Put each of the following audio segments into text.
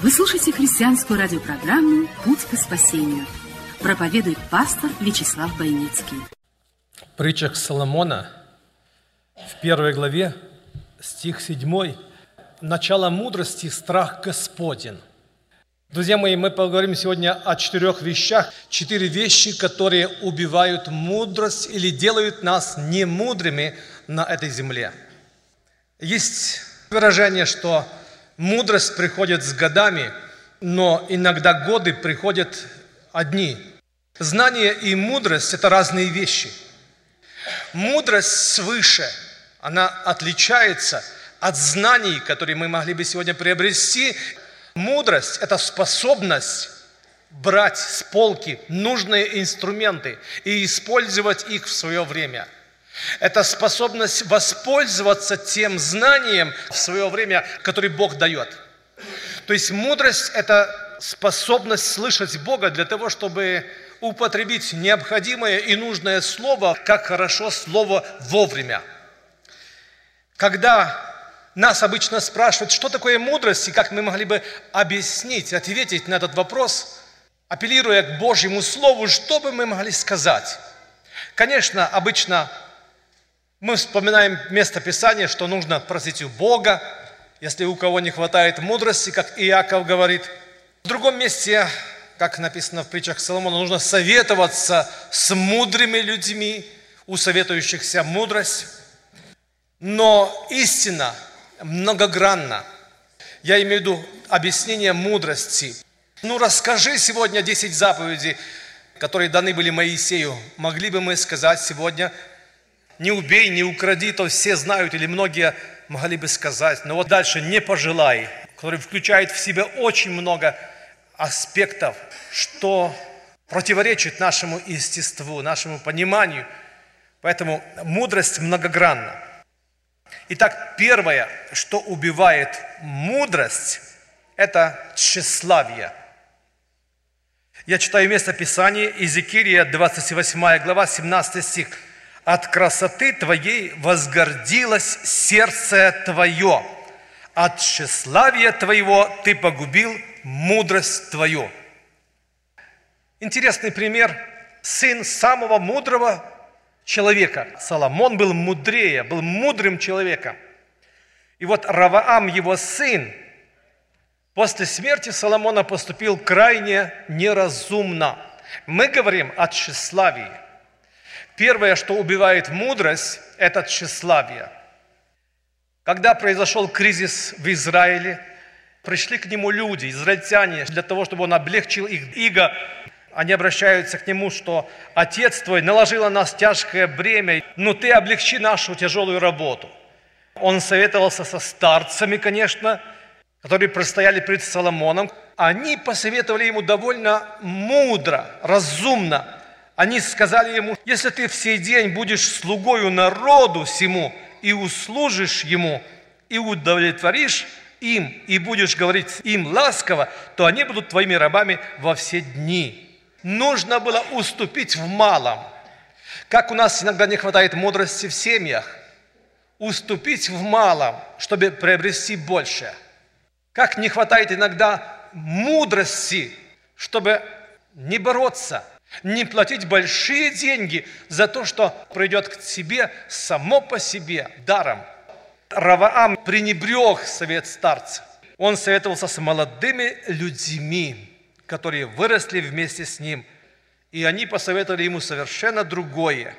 Вы слушаете христианскую радиопрограмму «Путь к спасению». Проповедует пастор Вячеслав Бойницкий. В притчах Соломона в первой главе, стих 7, начало мудрости – страх Господен. Друзья мои, мы поговорим сегодня о четырех вещах. Четыре вещи, которые убивают мудрость или делают нас немудрыми на этой земле. Есть выражение, что Мудрость приходит с годами, но иногда годы приходят одни. Знание и мудрость – это разные вещи. Мудрость свыше, она отличается от знаний, которые мы могли бы сегодня приобрести. Мудрость – это способность брать с полки нужные инструменты и использовать их в свое время – это способность воспользоваться тем знанием в свое время, которое Бог дает. То есть мудрость – это способность слышать Бога для того, чтобы употребить необходимое и нужное слово, как хорошо слово вовремя. Когда нас обычно спрашивают, что такое мудрость, и как мы могли бы объяснить, ответить на этот вопрос, апеллируя к Божьему Слову, что бы мы могли сказать? Конечно, обычно мы вспоминаем место Писания, что нужно просить у Бога, если у кого не хватает мудрости, как Иаков говорит. В другом месте, как написано в притчах Соломона, нужно советоваться с мудрыми людьми, у советующихся мудрость. Но истина многогранна. Я имею в виду объяснение мудрости. Ну, расскажи сегодня 10 заповедей, которые даны были Моисею. Могли бы мы сказать сегодня – не убей, не укради, то все знают или многие могли бы сказать. Но вот дальше не пожелай, который включает в себя очень много аспектов, что противоречит нашему естеству, нашему пониманию. Поэтому мудрость многогранна. Итак, первое, что убивает мудрость, это тщеславие. Я читаю место Писания, Иезекиия, 28 глава, 17 стих от красоты Твоей возгордилось сердце Твое, от тщеславия Твоего Ты погубил мудрость Твою. Интересный пример. Сын самого мудрого человека. Соломон был мудрее, был мудрым человеком. И вот Раваам, его сын, после смерти Соломона поступил крайне неразумно. Мы говорим о тщеславии – Первое, что убивает мудрость, это тщеславие. Когда произошел кризис в Израиле, пришли к нему люди, израильтяне, для того, чтобы он облегчил их иго. Они обращаются к нему, что «Отец твой наложил на нас тяжкое бремя, но ты облегчи нашу тяжелую работу». Он советовался со старцами, конечно, которые простояли перед Соломоном. Они посоветовали ему довольно мудро, разумно – они сказали ему, если ты все день будешь слугою народу всему и услужишь ему, и удовлетворишь им, и будешь говорить им ласково, то они будут твоими рабами во все дни. Нужно было уступить в малом. Как у нас иногда не хватает мудрости в семьях. Уступить в малом, чтобы приобрести больше. Как не хватает иногда мудрости, чтобы не бороться – не платить большие деньги за то, что придет к тебе само по себе даром. Раваам пренебрег совет старца. Он советовался с молодыми людьми, которые выросли вместе с ним. И они посоветовали ему совершенно другое.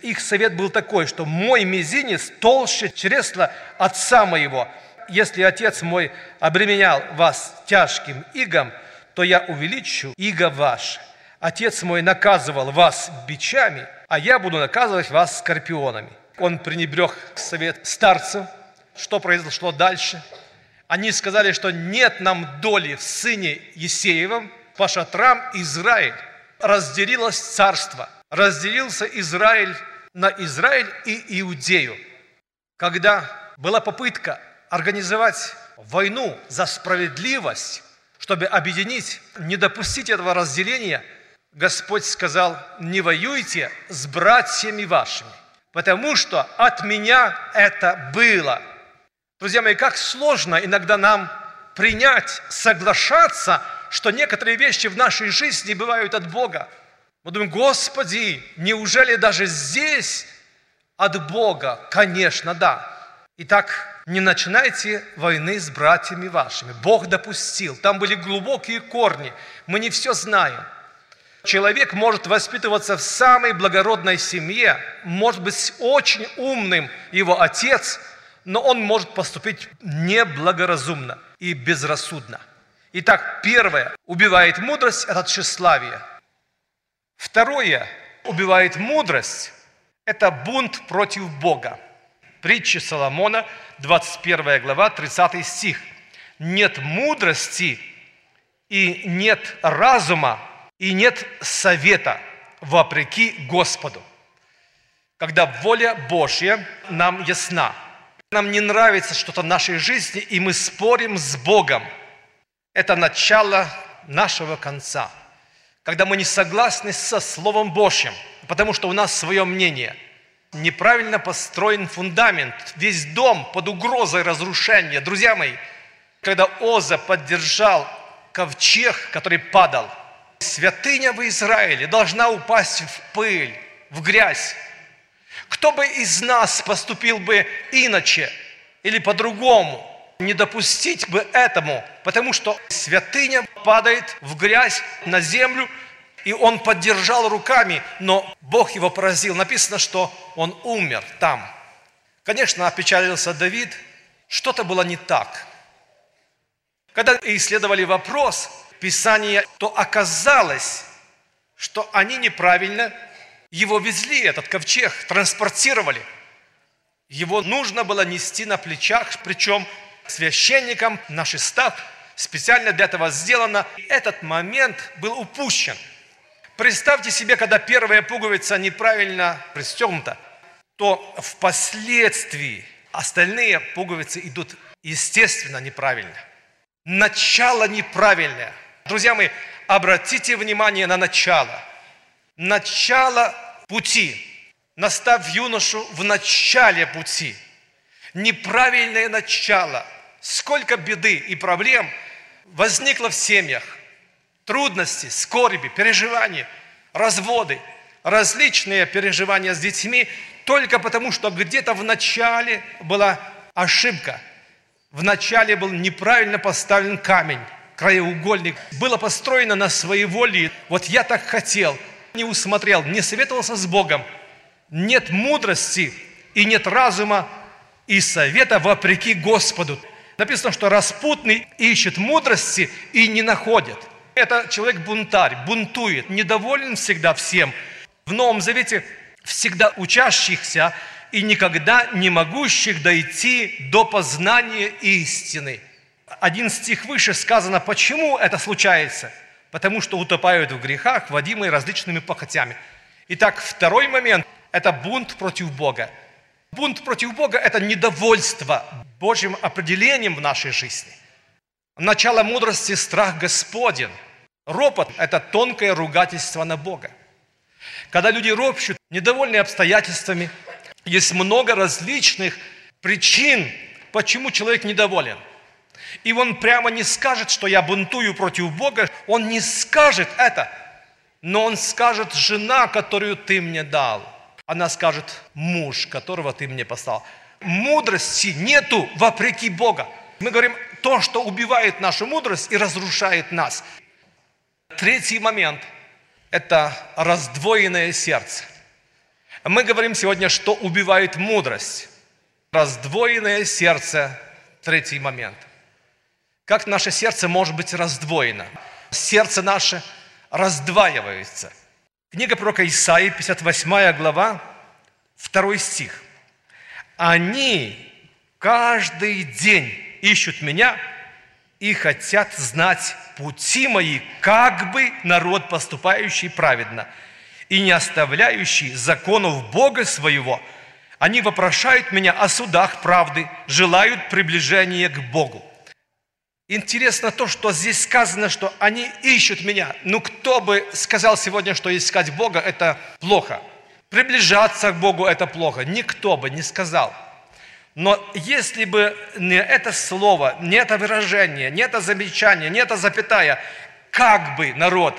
Их совет был такой, что мой мизинец толще чресла отца моего. Если отец мой обременял вас тяжким игом, то я увеличу иго ваше. Отец мой наказывал вас бичами, а я буду наказывать вас скорпионами. Он пренебрег совет старцев. Что произошло дальше? Они сказали, что нет нам доли в сыне Есеевом, по шатрам Израиль. Разделилось царство. Разделился Израиль на Израиль и Иудею. Когда была попытка организовать войну за справедливость, чтобы объединить, не допустить этого разделения, Господь сказал, не воюйте с братьями вашими, потому что от меня это было. Друзья мои, как сложно иногда нам принять, соглашаться, что некоторые вещи в нашей жизни бывают от Бога. Мы думаем, Господи, неужели даже здесь от Бога? Конечно, да. Итак, не начинайте войны с братьями вашими. Бог допустил. Там были глубокие корни. Мы не все знаем. Человек может воспитываться в самой благородной семье, может быть очень умным его отец, но он может поступить неблагоразумно и безрассудно. Итак, первое, убивает мудрость – это тщеславие. Второе, убивает мудрость – это бунт против Бога. Притча Соломона, 21 глава, 30 стих. «Нет мудрости и нет разума, и нет совета вопреки Господу». Когда воля Божья нам ясна, нам не нравится что-то в нашей жизни, и мы спорим с Богом. Это начало нашего конца. Когда мы не согласны со Словом Божьим, потому что у нас свое мнение. Неправильно построен фундамент, весь дом под угрозой разрушения. Друзья мои, когда Оза поддержал ковчег, который падал, святыня в Израиле должна упасть в пыль, в грязь. Кто бы из нас поступил бы иначе или по-другому? Не допустить бы этому, потому что святыня падает в грязь, на землю, и он поддержал руками, но Бог его поразил. Написано, что он умер там. Конечно, опечалился Давид, что-то было не так. Когда исследовали вопрос Писания, то оказалось, что они неправильно его везли, этот ковчег, транспортировали. Его нужно было нести на плечах, причем священникам на шестах, специально для этого сделано. Этот момент был упущен. Представьте себе, когда первая пуговица неправильно пристегнута, то впоследствии остальные пуговицы идут, естественно, неправильно. Начало неправильное. Друзья мои, обратите внимание на начало – начало пути. Наставь юношу в начале пути. Неправильное начало. Сколько беды и проблем возникло в семьях. Трудности, скорби, переживания, разводы, различные переживания с детьми, только потому, что где-то в начале была ошибка. В начале был неправильно поставлен камень, краеугольник. Было построено на своей воле. Вот я так хотел – не усмотрел, не советовался с Богом, нет мудрости и нет разума и совета вопреки Господу. Написано, что распутный ищет мудрости и не находит. Это человек-бунтарь, бунтует, недоволен всегда всем. В Новом Завете всегда учащихся и никогда не могущих дойти до познания истины. Один стих выше сказано, почему это случается – потому что утопают в грехах, водимые различными похотями. Итак, второй момент – это бунт против Бога. Бунт против Бога – это недовольство Божьим определением в нашей жизни. Начало мудрости – страх Господен. Ропот – это тонкое ругательство на Бога. Когда люди ропщут, недовольны обстоятельствами, есть много различных причин, почему человек недоволен – и он прямо не скажет, что я бунтую против Бога. Он не скажет это. Но он скажет, жена, которую ты мне дал. Она скажет, муж, которого ты мне послал. Мудрости нету вопреки Бога. Мы говорим, то, что убивает нашу мудрость и разрушает нас. Третий момент – это раздвоенное сердце. Мы говорим сегодня, что убивает мудрость. Раздвоенное сердце – третий момент – как наше сердце может быть раздвоено? Сердце наше раздваивается. Книга пророка Исаии, 58 глава, 2 стих. «Они каждый день ищут меня и хотят знать пути мои, как бы народ, поступающий праведно и не оставляющий законов Бога своего. Они вопрошают меня о судах правды, желают приближения к Богу. Интересно то, что здесь сказано, что они ищут меня. Ну, кто бы сказал сегодня, что искать Бога – это плохо. Приближаться к Богу – это плохо. Никто бы не сказал. Но если бы не это слово, не это выражение, не это замечание, не это запятая, как бы народ,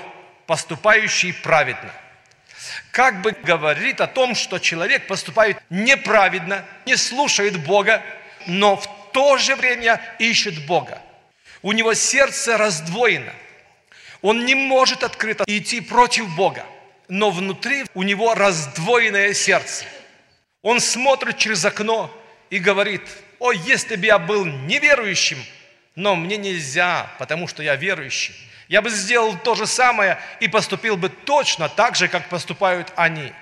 поступающий праведно, как бы говорит о том, что человек поступает неправедно, не слушает Бога, но в то же время ищет Бога. У него сердце раздвоено. Он не может открыто идти против Бога, но внутри у него раздвоенное сердце. Он смотрит через окно и говорит, о, если бы я был неверующим, но мне нельзя, потому что я верующий. Я бы сделал то же самое и поступил бы точно так же, как поступают они.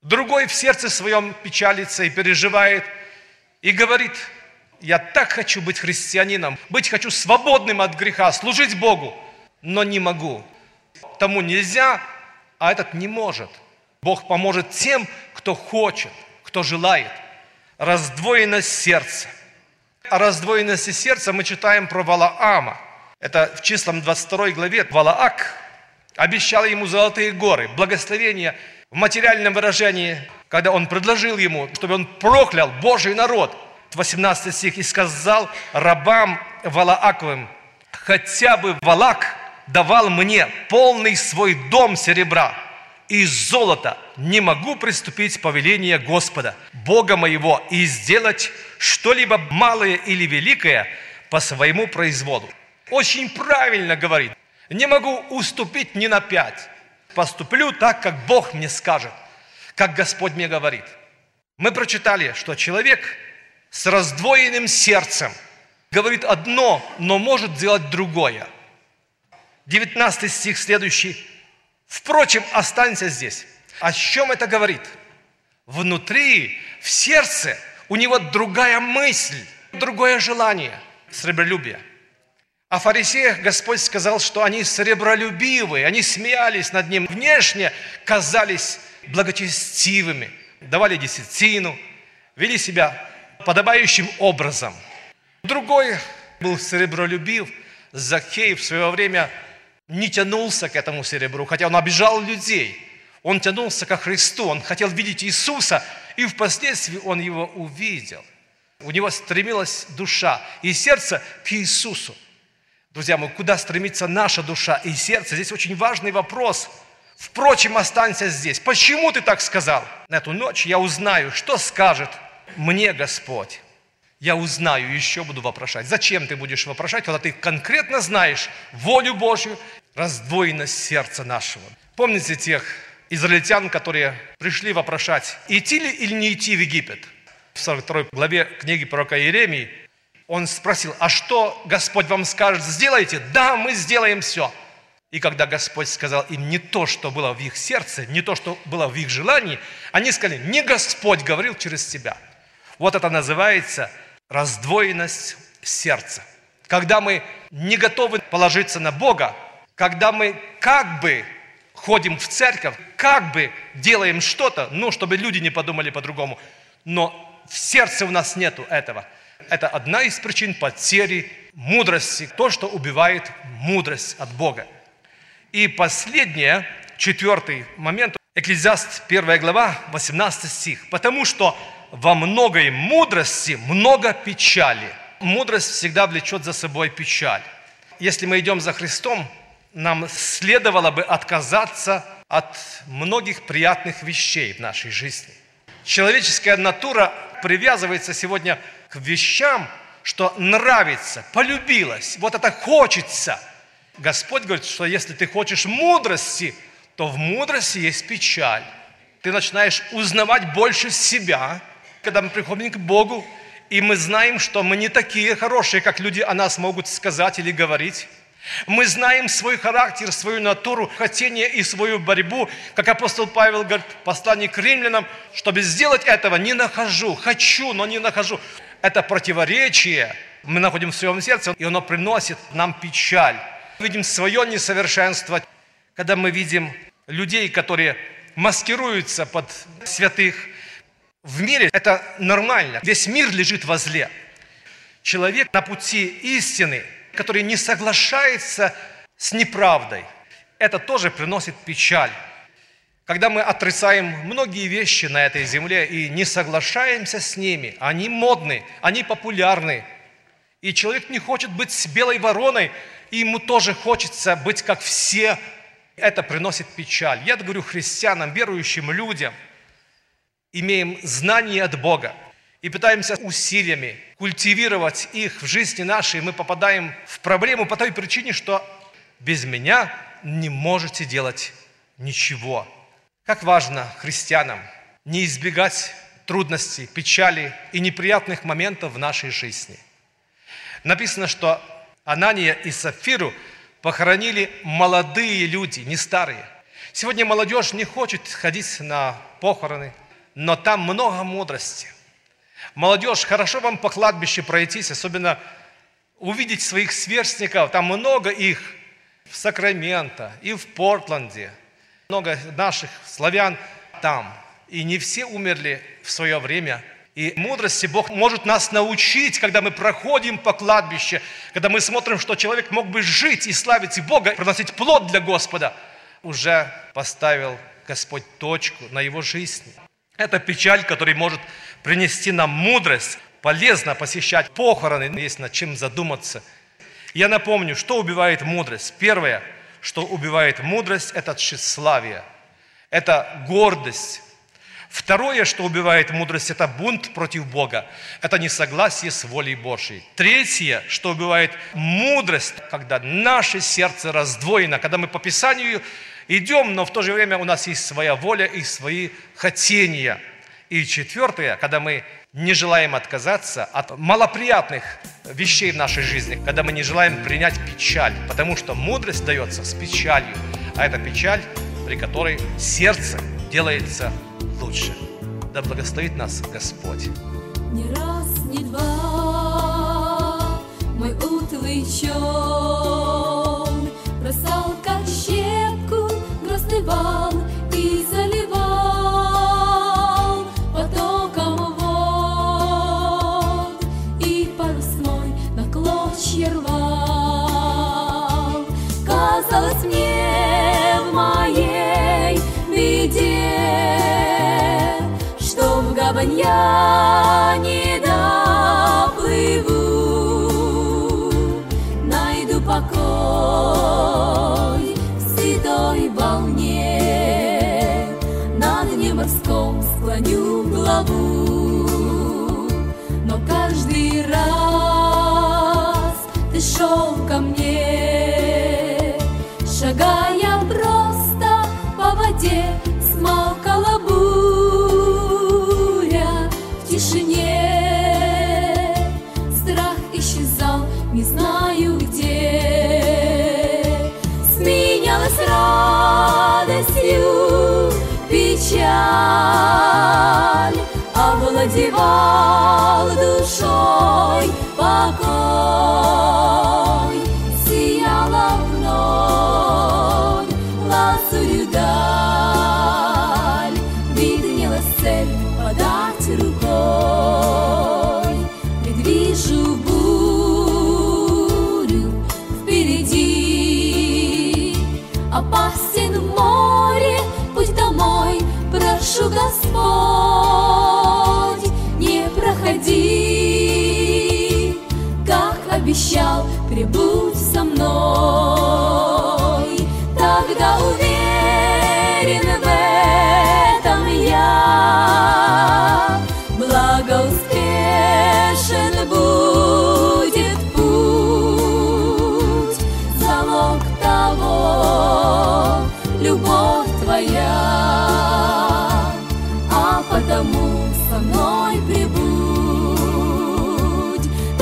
Другой в сердце своем печалится и переживает, и говорит, я так хочу быть христианином, быть хочу свободным от греха, служить Богу, но не могу. Тому нельзя, а этот не может. Бог поможет тем, кто хочет, кто желает. Раздвоенность сердца. О раздвоенности сердца мы читаем про Валаама. Это в числам 22 главе. Валаак обещал ему золотые горы, благословение в материальном выражении, когда он предложил ему, чтобы он проклял Божий народ – 18 стих, «И сказал рабам Валааковым, хотя бы Валак давал мне полный свой дом серебра и золота, не могу приступить повеление Господа, Бога моего, и сделать что-либо малое или великое по своему произволу». Очень правильно говорит. Не могу уступить ни на пять. Поступлю так, как Бог мне скажет, как Господь мне говорит. Мы прочитали, что человек с раздвоенным сердцем. Говорит одно, но может делать другое. 19 стих следующий. Впрочем, останься здесь. О чем это говорит? Внутри, в сердце у него другая мысль, другое желание, сребролюбие. О фарисеях Господь сказал, что они сребролюбивые, они смеялись над ним, внешне казались благочестивыми, давали десятину, вели себя подобающим образом. Другой был серебролюбив, Захей в свое время не тянулся к этому серебру, хотя он обижал людей. Он тянулся ко Христу, он хотел видеть Иисуса, и впоследствии он его увидел. У него стремилась душа и сердце к Иисусу. Друзья мои, куда стремится наша душа и сердце? Здесь очень важный вопрос. Впрочем, останься здесь. Почему ты так сказал? На эту ночь я узнаю, что скажет мне Господь, я узнаю, еще буду вопрошать. Зачем ты будешь вопрошать, когда ты конкретно знаешь волю Божью, раздвоенность сердца нашего? Помните тех израильтян, которые пришли вопрошать, идти ли или не идти в Египет? В 42 главе книги пророка Иеремии он спросил, а что Господь вам скажет, сделайте? Да, мы сделаем все. И когда Господь сказал им не то, что было в их сердце, не то, что было в их желании, они сказали, не Господь говорил через тебя – вот это называется раздвоенность сердца. Когда мы не готовы положиться на Бога, когда мы как бы ходим в церковь, как бы делаем что-то, ну, чтобы люди не подумали по-другому, но в сердце у нас нету этого. Это одна из причин потери мудрости, то, что убивает мудрость от Бога. И последнее, четвертый момент, Экклезиаст 1 глава, 18 стих. «Потому что во многой мудрости много печали. Мудрость всегда влечет за собой печаль. Если мы идем за Христом, нам следовало бы отказаться от многих приятных вещей в нашей жизни. Человеческая натура привязывается сегодня к вещам, что нравится, полюбилось, вот это хочется. Господь говорит, что если ты хочешь мудрости, то в мудрости есть печаль. Ты начинаешь узнавать больше себя, когда мы приходим к Богу, и мы знаем, что мы не такие хорошие, как люди о нас могут сказать или говорить. Мы знаем свой характер, свою натуру, хотение и свою борьбу. Как апостол Павел говорит в послании к римлянам, чтобы сделать этого, не нахожу, хочу, но не нахожу. Это противоречие мы находим в своем сердце, и оно приносит нам печаль. Видим свое несовершенство, когда мы видим людей, которые маскируются под святых. В мире это нормально. Весь мир лежит во зле. Человек на пути истины, который не соглашается с неправдой, это тоже приносит печаль. Когда мы отрицаем многие вещи на этой земле и не соглашаемся с ними, они модны, они популярны, и человек не хочет быть белой вороной, и ему тоже хочется быть как все, это приносит печаль. Я говорю христианам, верующим людям, имеем знания от Бога и пытаемся усилиями культивировать их в жизни нашей, мы попадаем в проблему по той причине, что без меня не можете делать ничего. Как важно христианам не избегать трудностей, печали и неприятных моментов в нашей жизни. Написано, что Анания и Сафиру похоронили молодые люди, не старые. Сегодня молодежь не хочет ходить на похороны, но там много мудрости. Молодежь, хорошо вам по кладбище пройтись, особенно увидеть своих сверстников, там много их в Сакраменто и в Портленде – много наших славян там. И не все умерли в свое время. И мудрости Бог может нас научить, когда мы проходим по кладбище, когда мы смотрим, что человек мог бы жить и славить Бога, приносить плод для Господа. Уже поставил Господь точку на его жизни. Это печаль, которая может принести нам мудрость. Полезно посещать похороны, есть над чем задуматься. Я напомню, что убивает мудрость. Первое – что убивает мудрость, это тщеславие, это гордость. Второе, что убивает мудрость, это бунт против Бога, это несогласие с волей Божьей. Третье, что убивает мудрость, когда наше сердце раздвоено, когда мы по Писанию идем, но в то же время у нас есть своя воля и свои хотения. И четвертое, когда мы не желаем отказаться от малоприятных вещей в нашей жизни, когда мы не желаем принять печаль, потому что мудрость дается с печалью, а это печаль, при которой сердце делается лучше. Да благословит нас Господь. Не раз, не два мой утлый чон бросал грозный вал и заливал потоком вод и парусной на клочья рвал. Казалось мне в моей беде, что в гавань склоню главу, но каждый раз ты шел ко мне, шагая просто по воде, смолкала буря в тишине. Страх исчезал, не знаю где. Сменялась радостью печаль, fall.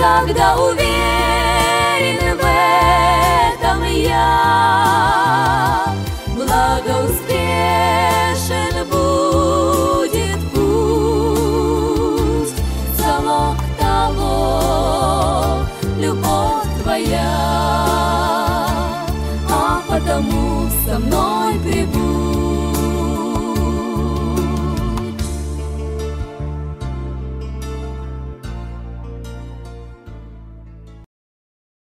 Тогда уверен